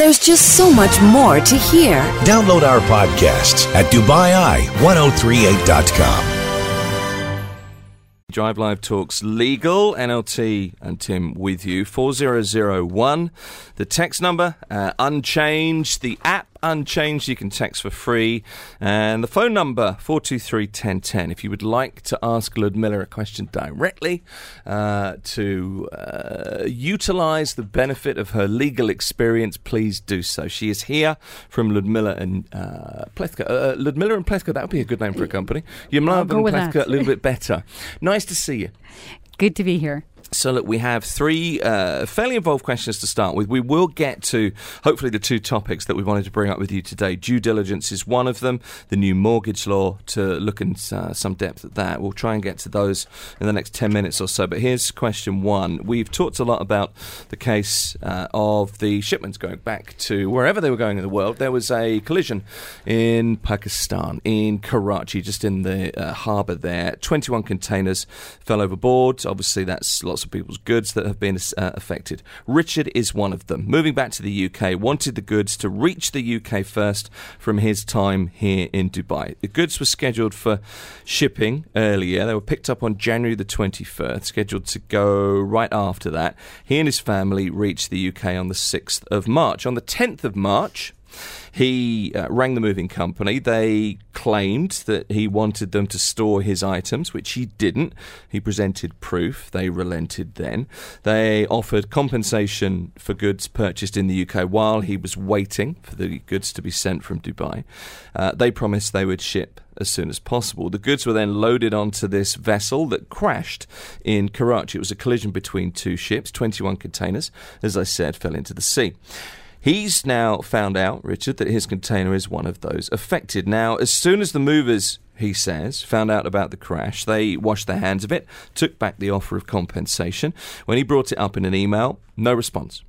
There's just so much more to hear. Download our podcasts at DubaiEye1038.com. Drive Live Talks Legal, NLT and Tim with you. 4001, the text number, uh, unchanged. The app, unchanged. You can text for free. And the phone number, 423 1010. If you would like to ask Ludmila a question directly, uh, to uh, utilize the benefit of her legal experience, please do so. She is here from Ludmila and uh, Plewka. Uh, Ludmila and Plewka, that would be a good name for a company. Yamalova and Plewka, that. a little bit better. Nice to see you. Good to be here. So, look, we have three uh, fairly involved questions to start with. We will get to hopefully the two topics that we wanted to bring up with you today. Due diligence is one of them, the new mortgage law, to look in uh, some depth at that. We'll try and get to those in the next 10 minutes or so. But here's question one. We've talked a lot about the case uh, of the shipments going back to wherever they were going in the world. There was a collision in Pakistan, in Karachi, just in the uh, harbour there. 21 containers fell overboard. Obviously, that's lots of people's goods that have been uh, affected. Richard is one of them. Moving back to the UK, wanted the goods to reach the UK first from his time here in Dubai. The goods were scheduled for shipping earlier. They were picked up on January the 21st, scheduled to go right after that. He and his family reached the UK on the 6th of March. On the 10th of March, he uh, rang the moving company. They claimed that he wanted them to store his items, which he didn't. He presented proof. They relented then. They offered compensation for goods purchased in the UK while he was waiting for the goods to be sent from Dubai. Uh, they promised they would ship as soon as possible. The goods were then loaded onto this vessel that crashed in Karachi. It was a collision between two ships. 21 containers, as I said, fell into the sea. He's now found out, Richard, that his container is one of those affected. Now, as soon as the movers, he says, found out about the crash, they washed their hands of it, took back the offer of compensation. When he brought it up in an email, no response.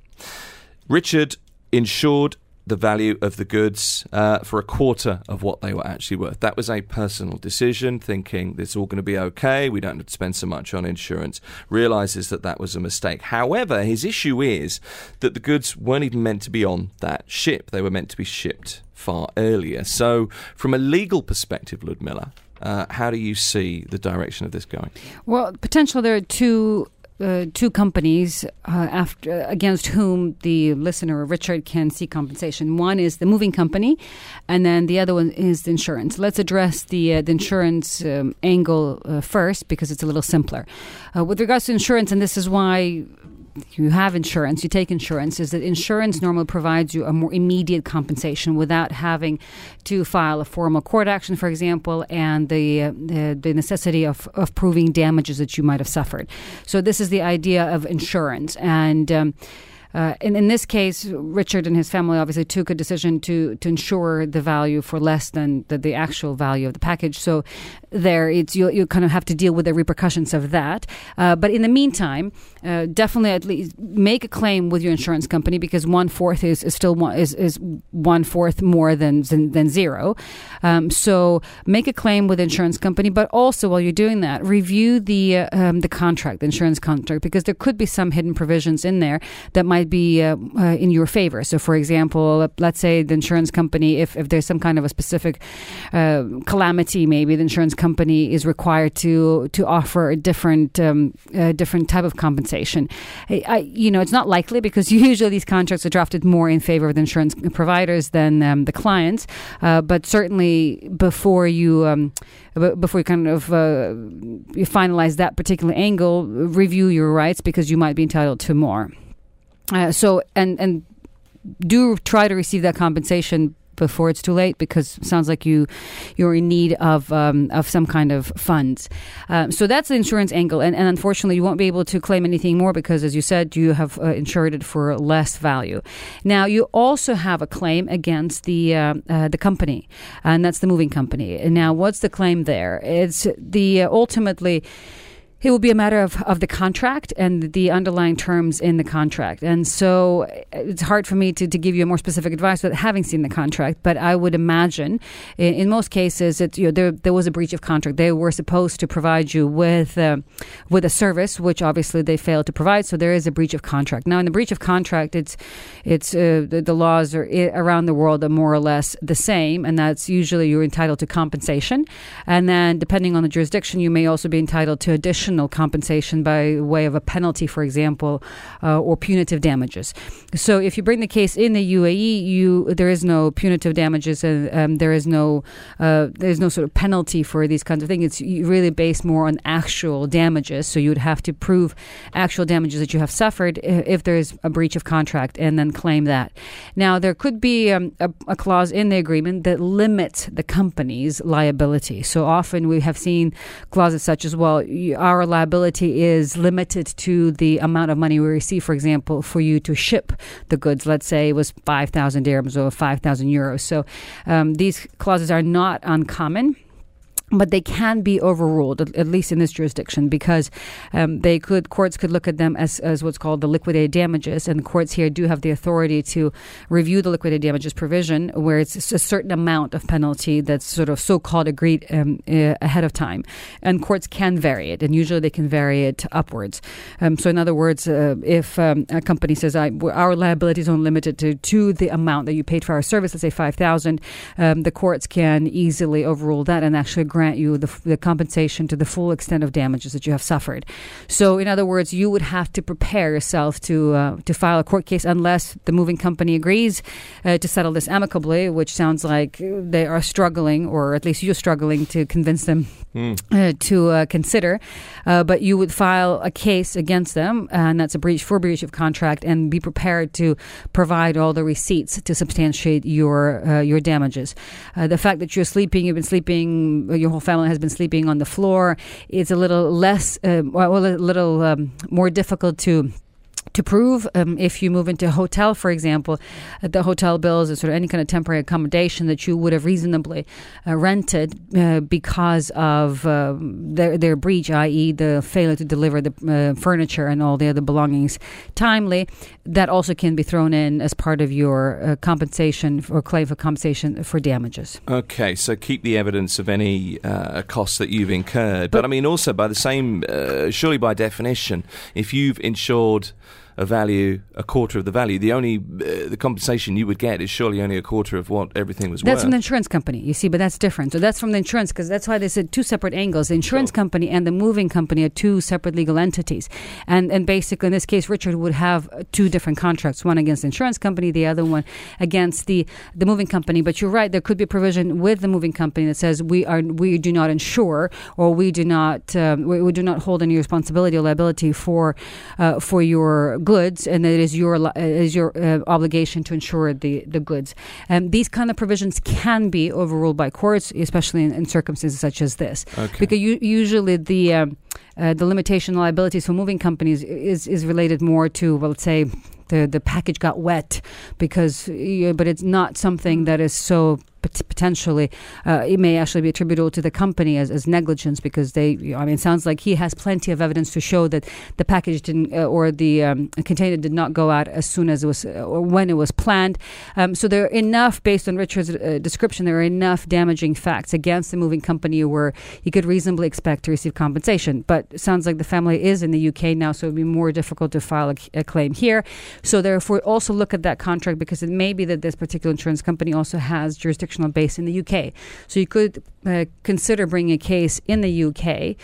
Richard insured the value of the goods uh, for a quarter of what they were actually worth. That was a personal decision, thinking it's all going to be okay, we don't have to spend so much on insurance. Realizes that that was a mistake. However, his issue is that the goods weren't even meant to be on that ship, they were meant to be shipped far earlier. So, from a legal perspective, Ludmila, uh, how do you see the direction of this going? Well, potentially there are two. Uh, two companies uh, after against whom the listener Richard can seek compensation. One is the moving company, and then the other one is the insurance. Let's address the uh, the insurance um, angle uh, first because it's a little simpler. Uh, with regards to insurance, and this is why you have insurance, you take insurance, is that insurance normally provides you a more immediate compensation without having to file a formal court action, for example, and the uh, the, the necessity of, of proving damages that you might have suffered. So this is the idea of insurance, and. Um, uh, in, in this case, Richard and his family obviously took a decision to to insure the value for less than the, the actual value of the package. So there, it's you you kind of have to deal with the repercussions of that. Uh, but in the meantime, uh, definitely at least make a claim with your insurance company because one fourth is, is still one is, is one fourth more than than, than zero. Um, so make a claim with insurance company, but also while you're doing that, review the uh, um, the contract, the insurance contract, because there could be some hidden provisions in there that might be uh, uh, in your favor. So, for example, let's say the insurance company, if, if there's some kind of a specific uh, calamity, maybe the insurance company is required to to offer a different um, a different type of compensation. I, I, you know, it's not likely because usually these contracts are drafted more in favor of the insurance providers than um, the clients. Uh, but certainly, before you um, before you kind of uh, you finalize that particular angle, review your rights because you might be entitled to more. Uh, so and and do try to receive that compensation before it's too late because sounds like you you're in need of um, of some kind of funds. Um, so that's the insurance angle, and, and unfortunately, you won't be able to claim anything more because, as you said, you have uh, insured it for less value. Now, you also have a claim against the uh, uh, the company, and that's the moving company. Now, what's the claim there? It's the uh, ultimately It will be a matter of, of the contract and the underlying terms in the contract. And so it's hard for me to, to give you a more specific advice without having seen the contract. But I would imagine in, in most cases that you know, there, there was a breach of contract. They were supposed to provide you with, uh, with a service, which obviously they failed to provide. So there is a breach of contract. Now, in the breach of contract, it's, it's uh, the, the laws are around the world are more or less the same. And that's usually you're entitled to compensation. And then depending on the jurisdiction, you may also be entitled to additional additional compensation by way of a penalty, for example, uh, or punitive damages. So if you bring the case in the UAE, you there is no punitive damages and um, there is no uh, there's no sort of penalty for these kinds of things. It's really based more on actual damages. So you would have to prove actual damages that you have suffered if there is a breach of contract and then claim that. Now there could be um, a, a clause in the agreement that limits the company's liability. So often we have seen clauses such as well, our our liability is limited to the amount of money we receive, for example, for you to ship the goods. Let's say it was 5,000 dirhams or 5,000 euros. So um, these clauses are not uncommon but they can be overruled, at least in this jurisdiction, because um, they could courts could look at them as, as what's called the liquidated damages, and courts here do have the authority to review the liquidated damages provision, where it's a certain amount of penalty that's sort of so-called agreed um, uh, ahead of time, and courts can vary it, and usually they can vary it upwards. Um, so, in other words, uh, if um, a company says our liability is only limited to, to the amount that you paid for our service, let's say five thousand, um, the courts can easily overrule that and actually grant grant you the, the compensation to the full extent of damages that you have suffered. So, in other words, you would have to prepare yourself to uh, to file a court case unless the moving company agrees uh, to settle this amicably, which sounds like they are struggling, or at least you're struggling to convince them mm. uh, to uh, consider. Uh, but you would file a case against them, and that's a breach for breach of contract, and be prepared to provide all the receipts to substantiate your uh, your damages. the fact that you're sleeping, you've been sleeping your whole family has been sleeping on the floor. It's a little less, uh, well, a little um, more difficult to to prove um, if you move into a hotel, for example, uh, the hotel bills or sort of any kind of temporary accommodation that you would have reasonably uh, rented uh, because of uh, their, their breach, i.e., the failure to deliver the uh, furniture and all the other belongings timely, that also can be thrown in as part of your uh, compensation or claim for compensation for damages. Okay, so keep the evidence of any costs that you've incurred. But, but, I mean, also by the same, surely by definition, if you've insured a value, a quarter of the value. The only uh, the compensation you would get is surely only a quarter of what everything was worth. that's worth. from the insurance company, you see, but that's different. So that's from the insurance because that's why they said two separate angles. The insurance sure. company and the moving company are two separate legal entities, and and basically in this case, Richard would have two different contracts: one against the insurance company, the other one against the the moving company. But you're right, there could be a provision with the moving company that says we are we do not insure or we do not um, we, we, do not hold any responsibility or liability for uh, for your goods, and it is your is your uh, obligation to insure the the goods. Um, these kind of provisions can be overruled by courts, especially in, in circumstances such as this, okay. because you, usually the um, uh, the limitation liabilities for moving companies is is related more to well, let's say the the package got wet because but it's not something that is so potentially uh, it may actually be attributable to the company as, as negligence because they you know, I mean it sounds like he has plenty of evidence to show that the package didn't uh, or the um, container did not go out as soon as it was or when it was planned. Um, so there are enough based on Richard's uh, description there are enough damaging facts against the moving company where he could reasonably expect to receive compensation. But it sounds like the family is in the UK now so it would be more difficult to file a, a claim here. So therefore also look at that contract because it may be that this particular insurance company also has jurisdiction jurisdictional base in the UK. So you could uh, consider bringing a case in the UK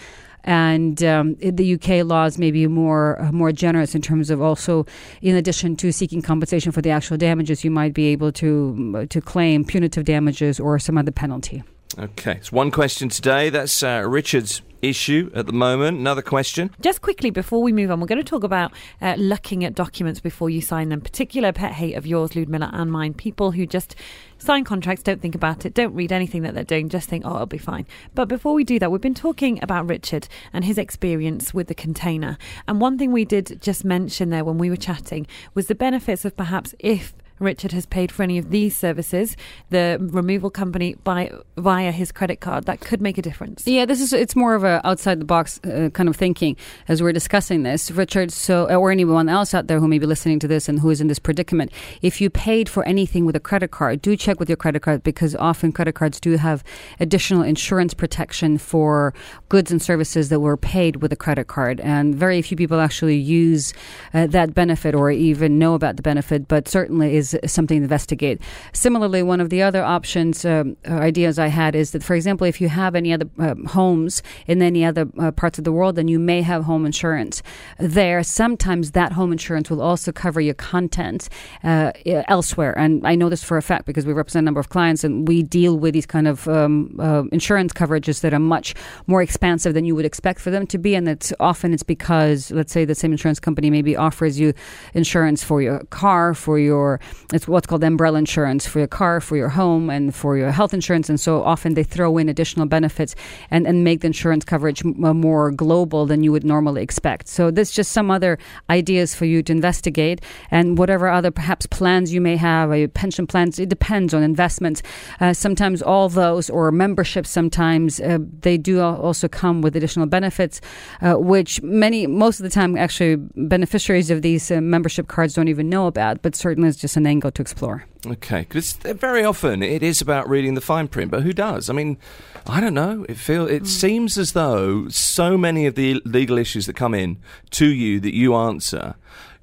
and um, the UK laws may be more uh, more generous in terms of also, in addition to seeking compensation for the actual damages, you might be able to to claim punitive damages or some other penalty. Okay, it's one question today. That's uh, Richard's issue at the moment. Another question. Just quickly before we move on, we're going to talk about uh, looking at documents before you sign them. Particular pet hate of yours, Ludmila, and mine. People who just sign contracts, don't think about it, don't read anything that they're doing, just think, oh, it'll be fine. But before we do that, we've been talking about Richard and his experience with the container. And one thing we did just mention there when we were chatting was the benefits of perhaps if Richard has paid for any of these services, the removal company by via his credit card, that could make a difference. Yeah, this is it's more of a outside the box uh, kind of thinking as we're discussing this, Richard. So, or anyone else out there who may be listening to this and who is in this predicament, if you paid for anything with a credit card, do check with your credit card because often credit cards do have additional insurance protection for goods and services that were paid with a credit card, and very few people actually use uh, that benefit or even know about the benefit, but certainly is something to investigate. Similarly, one of the other options, um, uh, ideas I had is that, for example, if you have any other uh, homes in any other uh, parts of the world, then you may have home insurance there. Sometimes that home insurance will also cover your contents uh, elsewhere, and I know this for a fact because we represent a number of clients and we deal with these kind of um, uh, insurance coverages that are much more expansive than you would expect for them to be, and it's often it's because let's say the same insurance company maybe offers you insurance for your car, for your it's what's called umbrella insurance for your car, for your home, and for your health insurance, and so often they throw in additional benefits and, and make the insurance coverage uh, more global than you would normally expect. So there's just some other ideas for you to investigate, and whatever other perhaps plans you may have, or pension plans. It depends on investments. Uh, sometimes all those or memberships. Sometimes uh, they do also come with additional benefits, uh, which many most of the time actually beneficiaries of these uh, membership cards don't even know about. But certainly, it's just an angle to explore. Okay, because very often it is about reading the fine print, but who does? I mean, I don't know. It feel it mm. seems as though so many of the legal issues that come in to you that you answer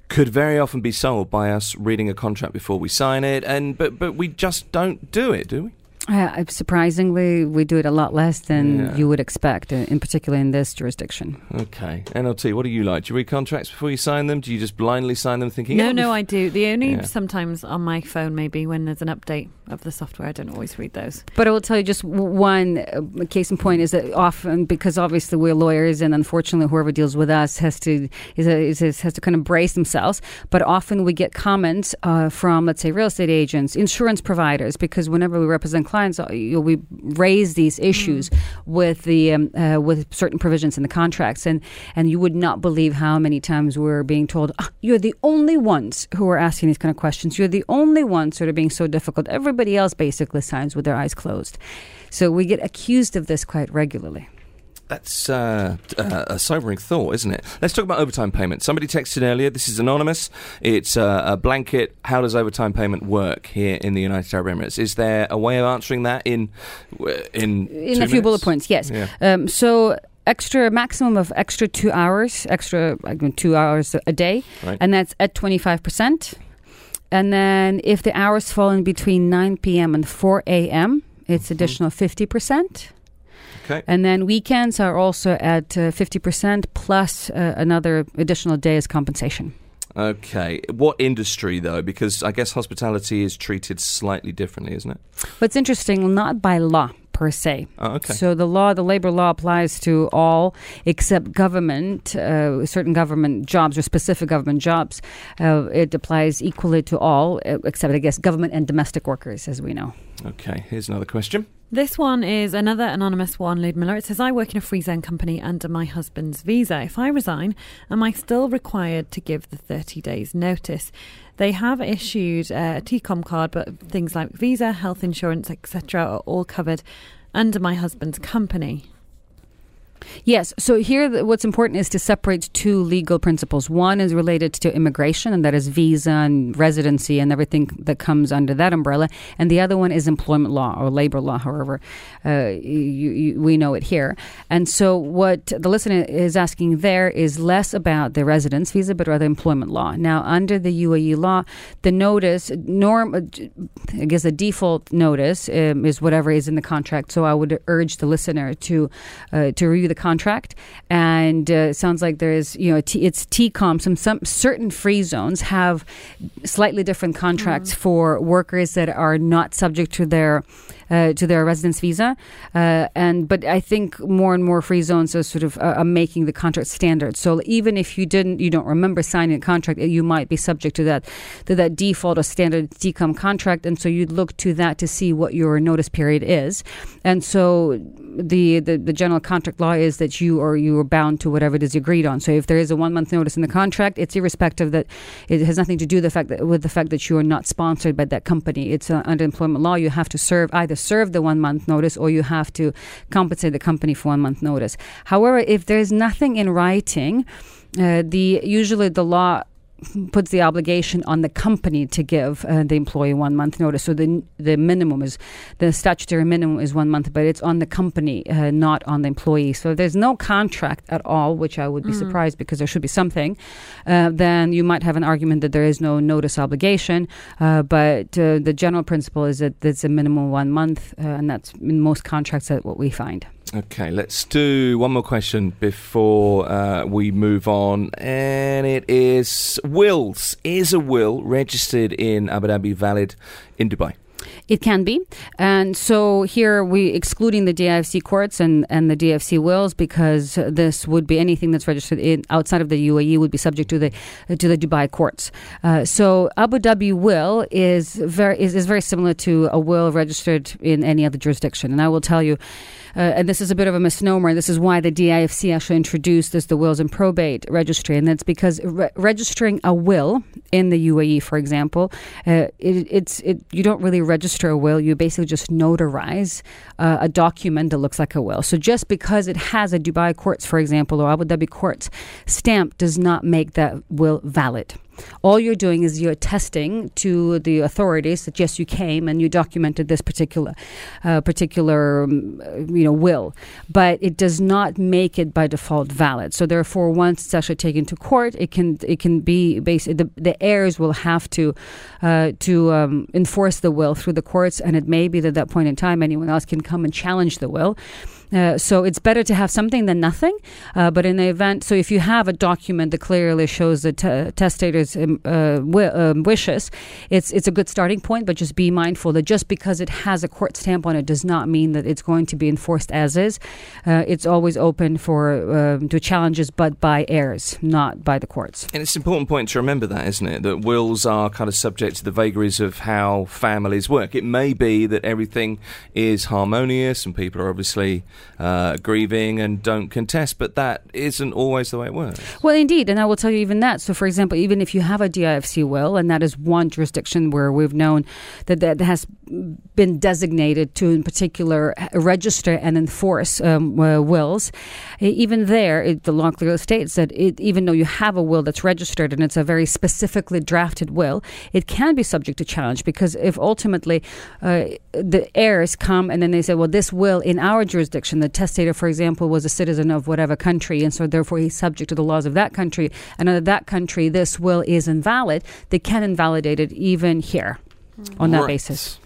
could very often be solved by us reading a contract before we sign it, and but but we just don't do it, do we? Uh, surprisingly, we do it a lot less than yeah. you would expect, uh, in particular in this jurisdiction. Okay. NLT, what do you like? Do you read contracts before you sign them? Do you just blindly sign them thinking... No, oh, no, I do. The only yeah. sometimes on my phone, maybe, when there's an update of the software, I don't always read those. But I will tell you just one uh, case in point is that often, because obviously we're lawyers and unfortunately whoever deals with us has to is, a, is, a, has to kind of brace themselves, but often we get comments uh, from, let's say, real estate agents, insurance providers, because whenever we represent clients, clients, uh, you know, we raise these issues mm. with the um, uh, with certain provisions in the contracts, and and you would not believe how many times we're being told oh, you're the only ones who are asking these kind of questions. You're the only ones sort of being so difficult. Everybody else basically signs with their eyes closed. So we get accused of this quite regularly. That's uh, uh, a sobering thought, isn't it? Let's talk about overtime payment. Somebody texted earlier. This is anonymous. It's uh, a blanket. How does overtime payment work here in the United Arab Emirates? Is there a way of answering that in in in a few bullet points? Yes. Yeah. Um, so extra maximum of extra two hours, extra like two hours a day, right. and that's at twenty five percent. And then if the hours fall in between nine p.m. and four a.m., it's mm-hmm. additional fifty percent. Okay. And then weekends are also at uh, 50% plus uh, another additional day as compensation. Okay. What industry, though? Because I guess hospitality is treated slightly differently, isn't it? What's interesting, not by law per se. Oh, okay. So the law, the labor law, applies to all except government, uh, certain government jobs or specific government jobs. Uh, it applies equally to all, uh, except I guess government and domestic workers, as we know. Okay. Here's another question. This one is another anonymous one, Ludmila. It says, I work in a free zone company under my husband's visa. If I resign, am I still required to give the 30 days notice? They have issued uh, a TECOM card, but things like visa, health insurance, etc., are all covered under my husband's company. Yes. So here, what's important is to separate two legal principles. One is related to immigration, and that is visa and residency and everything that comes under that umbrella. And the other one is employment law or labor law, however uh, you, you, we know it here. And so, what the listener is asking there is less about the residence visa, but rather employment law. Now, under the UAE law, the notice norm, I guess, the default notice um, is whatever is in the contract. So, I would urge the listener to uh, to review the contract. And uh, it sounds like there is, you know, T, it's TECOM. Some, some certain free zones have slightly different contracts mm. for workers that are not subject to their uh, to their residence visa. Uh, and but I think more and more free zones are sort of uh, are making the contract standard. So even if you didn't, you don't remember signing a contract, you might be subject to that to that default or standard TECOM contract, and so you'd look to that to see what your notice period is. And so the, the, the general contract law is that you are you are bound to whatever it is agreed on. So if there is a one month notice in the contract, it's irrespective that it has nothing to do the fact that with the fact that you are not sponsored by that company. It's uh, under employment law. You have to serve either serve the one month notice or you have to compensate the company for one month notice. However, if there is nothing in writing, uh, the usually the law puts the obligation on the company to give uh, the employee one month notice. So the the minimum is the statutory minimum is one month, but it's on the company, uh, not on the employee. So if there's no contract at all, which I would be mm. surprised because there should be something. Uh, then you might have an argument that there is no notice obligation. Uh, but uh, the general principle is that it's a minimum one month, uh, and that's in most contracts that what we find. Okay, let's do one more question before uh, we move on. And it is wills. Is a will registered in Abu Dhabi valid in Dubai? It can be. And so here we excluding the DIFC courts and, and the DIFC wills because this would be anything that's registered in outside of the UAE would be subject to the to the Dubai courts. Uh, so Abu Dhabi will is very is, is very similar to a will registered in any other jurisdiction. And I will tell you uh, and this is a bit of a misnomer. This is why the DIFC actually introduced this, the wills and probate registry, and that's because re- registering a will in the UAE, for example, uh, it, it's it, you don't really register a will. You basically just notarize uh, a document that looks like a will. So just because it has a Dubai courts, for example, or Abu Dhabi courts stamp, does not make that will valid. All you're doing is you're testing to the authorities that yes, you came and you documented this particular, uh, particular, um, you know, will, but it does not make it by default valid. So therefore, once it's actually taken to court, it can it can be basically the, the heirs will have to uh, to um, enforce the will through the courts, and it may be that at that point in time anyone else can come and challenge the will. Uh, so it's better to have something than nothing. Uh, but in the event, so if you have a document that clearly shows the t- testator's um, uh, w- um, wishes, it's it's a good starting point. But just be mindful that just because it has a court stamp on it does not mean that it's going to be enforced as is. Uh, it's always open for um, to challenges, but by heirs, not by the courts. And it's an important point to remember that, isn't it? That wills are kind of subject to the vagaries of how families work. It may be that everything is harmonious and people are obviously uh, grieving and don't contest, but that isn't always the way it works. Well, indeed, and I will tell you even that. So, for example, even if you have a DIFC will, and that is one jurisdiction where we've known that that has been designated to, in particular, register and enforce um, uh, wills, even there, it, the law clearly states that it, even though you have a will that's registered and it's a very specifically drafted will, it can be subject to challenge because if ultimately uh, the heirs come and then they say, well, this will in our jurisdiction The testator, for example, was a citizen of whatever country, and so therefore he's subject to the laws of that country. And under that country, this will is invalid. They can invalidate it even here on that right. basis.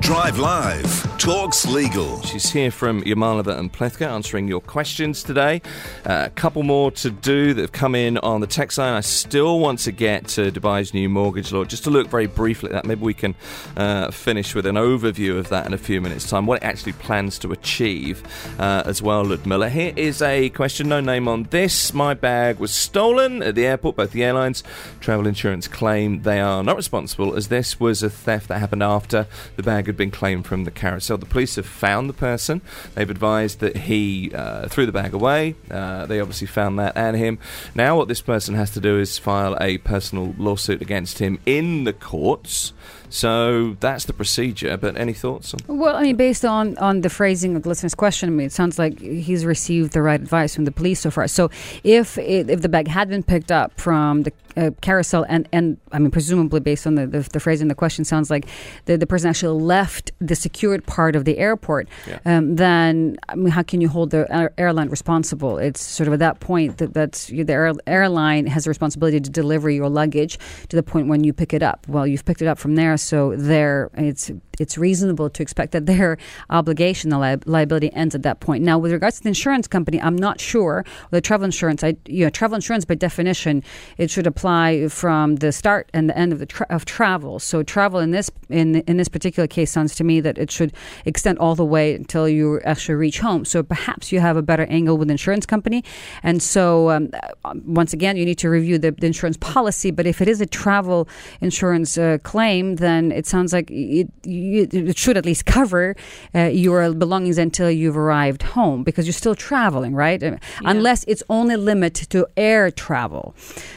Drive Live talks legal. She's here from Yamalova and Plewka answering your questions today. Uh, a couple more to do that have come in on the text line. I still want to get to Dubai's new mortgage law. Just to look very briefly at that, maybe we can uh, finish with an overview of that in a few minutes' time. What it actually plans to achieve uh, as well, Ludmila. Here is a question, no name on this. My bag was stolen at the airport. Both the airlines, travel insurance claim they are not responsible as this was a theft that happened after the bag had been claimed from the carousel. The police have found the person. They've advised that he uh, threw the bag away. Uh, they obviously found that and him. Now, what this person has to do is file a personal lawsuit against him in the courts. So that's the procedure. But any thoughts? On- well, I mean, based on, on the phrasing of the listener's question, I mean, it sounds like he's received the right advice from the police so far. So if it, if the bag had been picked up from the uh, carousel and, and I mean, presumably based on the, the, the phrasing the question sounds like the, the person actually left the secured part of the airport, yeah. um, then I mean, how can you hold the airline responsible? It's sort of at that point that that's the air, airline has a responsibility to deliver your luggage to the point when you pick it up. Well, you've picked it up from there. So there, it's it's reasonable to expect that their obligation, the li- liability, ends at that point. Now, with regards to the insurance company, I'm not sure. The travel insurance, I you know, travel insurance by definition, it should apply from the start and the end of the tra- of travel. So travel in this in in this particular case sounds to me that it should extend all the way until you actually reach home. So perhaps you have a better angle with insurance company, and so um, once again, you need to review the, the insurance policy. But if it is a travel insurance uh, claim, then it sounds like it, it should at least cover uh, your belongings until you've arrived home because you're still traveling, right? Uh, Unless it's only limited to air travel,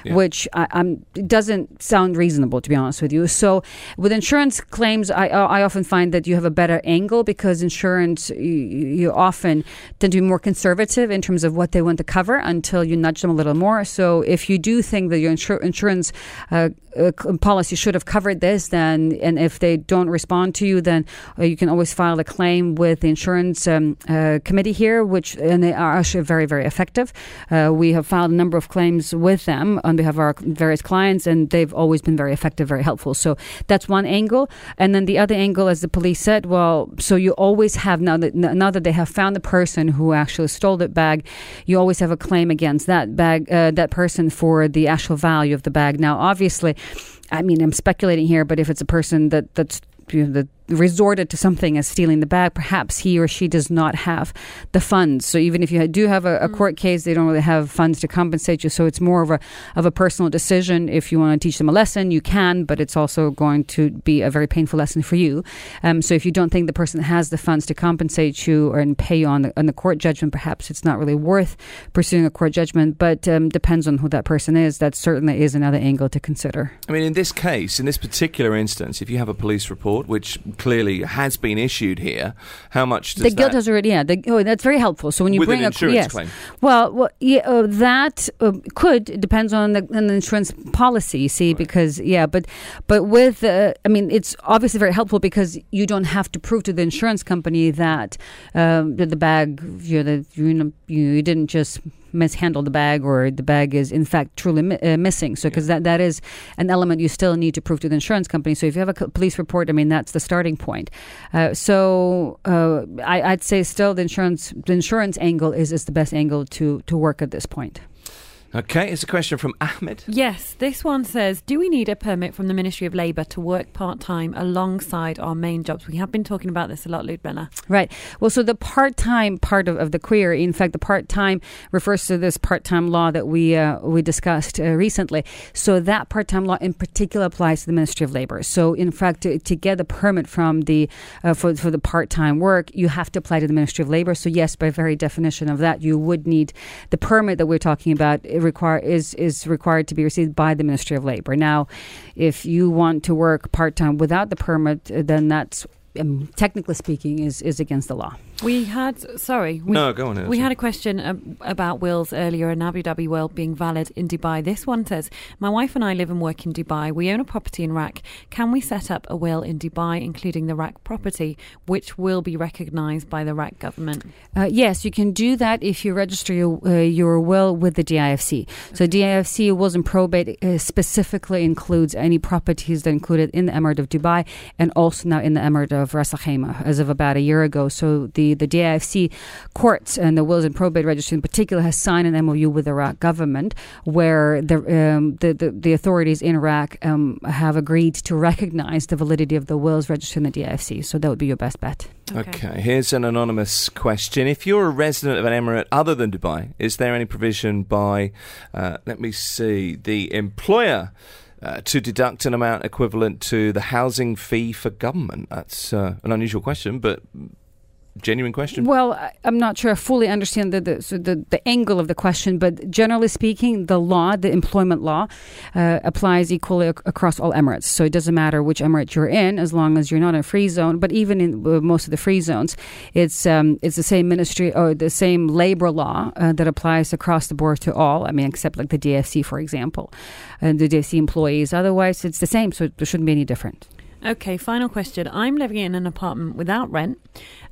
Yeah. which I, I'm, it doesn't sound reasonable, to be honest with you. So with insurance claims, I, I often find that you have a better angle because insurance, you, you often tend to be more conservative in terms of what they want to cover until you nudge them a little more. So if you do think that your insur- insurance uh, uh, policy should have covered this, then and if they don't respond to you, then uh, you can always file a claim with the insurance um, uh, committee here, which and they are actually very very effective. Uh, we have filed a number of claims with them on behalf of our various clients, and they've always been very effective, very helpful. So that's one angle, and then the other angle, as the police said, well, so you always have now that now that they have found the person who actually stole that bag, you always have a claim against that bag, uh, that person for the actual value of the bag. Now, obviously, I mean, I'm speculating here, but if it's a person that that's you know, that resorted to something as stealing the bag, perhaps he or she does not have the funds. So even if you do have a, a court case, they don't really have funds to compensate you. So it's more of a of a personal decision. If you want to teach them a lesson, you can, but it's also going to be a very painful lesson for you. Um, so if you don't think the person has the funds to compensate you or and pay you on the on the court judgment, perhaps it's not really worth pursuing a court judgment. But um, depends on who that person is. That certainly is another angle to consider. I mean, in this case, in this particular instance, if you have a police report, which clearly has been issued here, how much does the guilt has already yeah the, oh that's very helpful. So when you bring an a insurance yes. claim? well, well yeah, uh, that uh, could it depends on the, on the insurance policy you see because yeah but but with uh, I mean it's obviously very helpful because you don't have to prove to the insurance company that um, that the bag you know, that you, know, you didn't just mishandle the bag or the bag is in fact truly mi- uh, missing. So because that, that is an element you still need to prove to the insurance company. So if you have a police report i mean that's the starting point. Uh, so uh, I, i'd say still the insurance the insurance angle is, is the best angle to to work at this point Okay, it's a question from Ahmed. Yes, this one says Do we need a permit from the Ministry of Labour to work part time alongside our main jobs? We have been talking about this a lot, Ludmila. Right. Well, so the part time part of, of the query, in fact, the part time refers to this part time law that we uh, we discussed uh, recently. So that part time law in particular applies to the Ministry of Labor. So in fact, to, to get a permit from the uh, for for the part time work, you have to apply to the Ministry of Labor. So yes, by very definition of that, you would need the permit that we're talking about. Require is is required to be received by the Ministry of Labor. Now, if you want to work part time without the permit, then that's um, technically speaking is is against the law. We had, sorry. We, No, go on, We Elsa. had a question about wills earlier, an Abu Dhabi will being valid in Dubai. This one says, My wife and I live and work in Dubai. We own a property in Iraq. Can we set up a will in Dubai, including the Iraq property, which will be recognised by the Iraq government? Uh, yes, you can do that if you register your, uh, your will with the DIFC. So DIFC wills and probate uh, specifically includes any properties that are included in the Emirate of Dubai and also now in the Emirate of Ras Al Khaimah as of about a year ago. So the, the DIFC courts and the wills and probate registry in particular has signed an MOU with the Iraq government where the, um, the, the, the authorities in Iraq um, have agreed to recognize the validity of the wills registered in the DIFC. So that would be your best bet. Okay. here's an anonymous question. If you're a resident of an emirate other than Dubai, is there any provision by, uh, let me see, the employer uh, to deduct an amount equivalent to the housing fee for government? That's uh, an unusual question, but genuine question. Well, I'm not sure I fully understand the the, so the the angle of the question, but generally speaking, the law, the employment law, uh, applies equally ac- across all emirates. So it doesn't matter which emirate you're in, as long as you're not in a free zone. But even in uh, most of the free zones, it's um, it's the same ministry or the same labor law uh, that applies across the board to all. I mean, except like the DIFC, for example, and the DIFC employees. Otherwise, it's the same. So there shouldn't be any different. Okay, final question. I'm living in an apartment without rent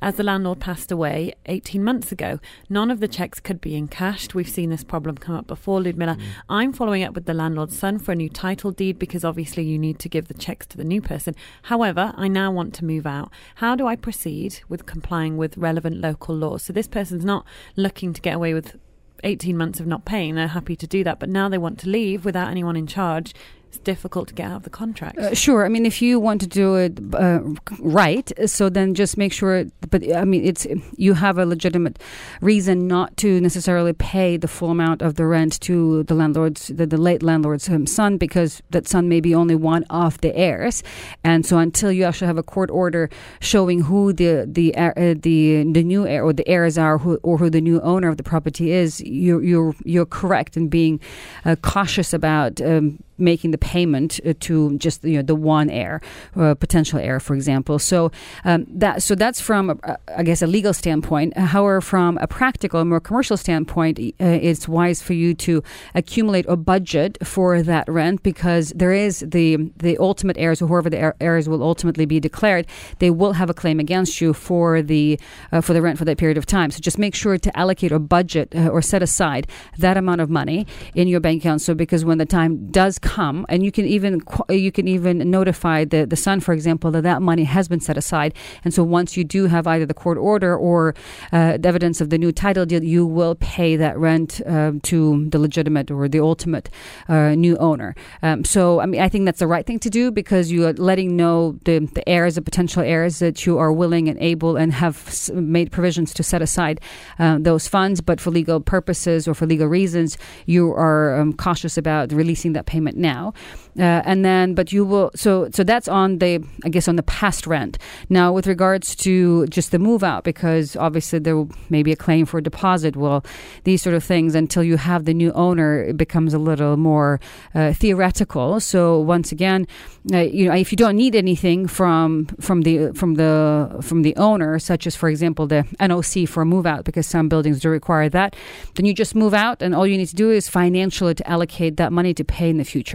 as the landlord passed away 18 months ago. None of the checks could be encashed. We've seen this problem come up before, Ludmila. Mm. I'm following up with the landlord's son for a new title deed because obviously you need to give the checks to the new person. However, I now want to move out. How do I proceed with complying with relevant local laws? So this person's not looking to get away with 18 months of not paying. They're happy to do that, but now they want to leave without anyone in charge. It's difficult to get out of the contract. Uh, sure. I mean, if you want to do it uh, right, so then just make sure. But I mean, it's you have a legitimate reason not to necessarily pay the full amount of the rent to the landlord's, the, the late landlord's um, son, because that son may be only one of the heirs, and so until you actually have a court order showing who the the uh, the the new heir or the heirs are, who, or who the new owner of the property is, you're you're you're correct in being uh, cautious about. Um, making the payment uh, to just you know the one heir, uh, potential heir, for example. So um, that so that's from I guess a legal standpoint. However, from a practical, more commercial standpoint, uh, it's wise for you to accumulate a budget for that rent because there is the the ultimate heirs, or whoever the heirs will ultimately be declared, they will have a claim against you for the uh, for the rent for that period of time. So just make sure to allocate a budget uh, or set aside that amount of money in your bank account. So because when the time does come, and you can even you can even notify the the son, for example, that that money has been set aside. And so once you do have either the court order or uh, the evidence of the new title deal, you will pay that rent um, to the legitimate or the ultimate uh, new owner. Um, so I mean, I think that's the right thing to do because you are letting know the the heirs, the potential heirs, that you are willing and able and have made provisions to set aside uh, those funds. But for legal purposes or for legal reasons, you are um, cautious about releasing that payment now. Uh, and then, but you will. So, so that's on the, I guess, on the past rent. Now, with regards to just the move out, because obviously there may be a claim for a deposit. Well, these sort of things until you have the new owner, it becomes a little more uh, theoretical. So, once again, uh, you know, if you don't need anything from from the from the from the owner, such as, for example, the NOC for a move out, because some buildings do require that, then you just move out, and all you need to do is financially to allocate that money to pay in the future.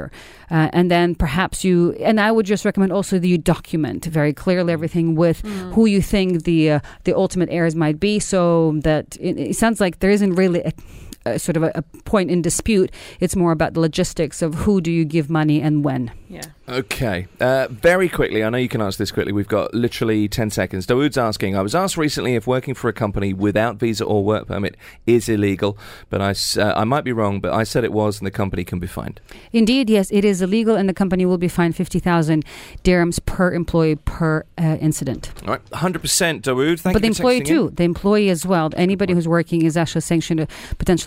Uh, and then perhaps you, and I would just recommend also that you document very clearly everything with who you think the uh, the ultimate heirs might be, so that it, it sounds like there isn't really a, a sort of a, a point in dispute. It's more about the logistics of who do you give money and when. Yeah. Okay. Uh, very quickly, I know you can answer this quickly. We've got literally 10 seconds. Dawood's asking I was asked recently if working for a company without visa or work permit is illegal, but I, s- uh, I might be wrong, but I said it was, and the company can be fined. Indeed, yes, it is illegal, and the company will be fined fifty thousand dirhams per employee per uh, incident. All right. 100% Dawood. Thank but the you for employee texting in. too, the employee as well. Anybody who's working is actually sanctioned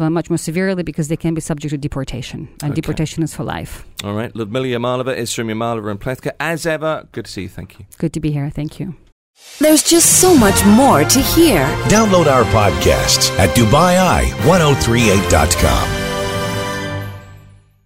uh, much more severely because they can be subject to deportation, and Okay. deportation is for life. All right. Ludmila Yamalova, Isram Yamalova, and Plewka. As ever, good to see you. Thank you. Good to be here. Thank you. There's just so much more to hear. Download our podcasts at DubaiEye1038.com.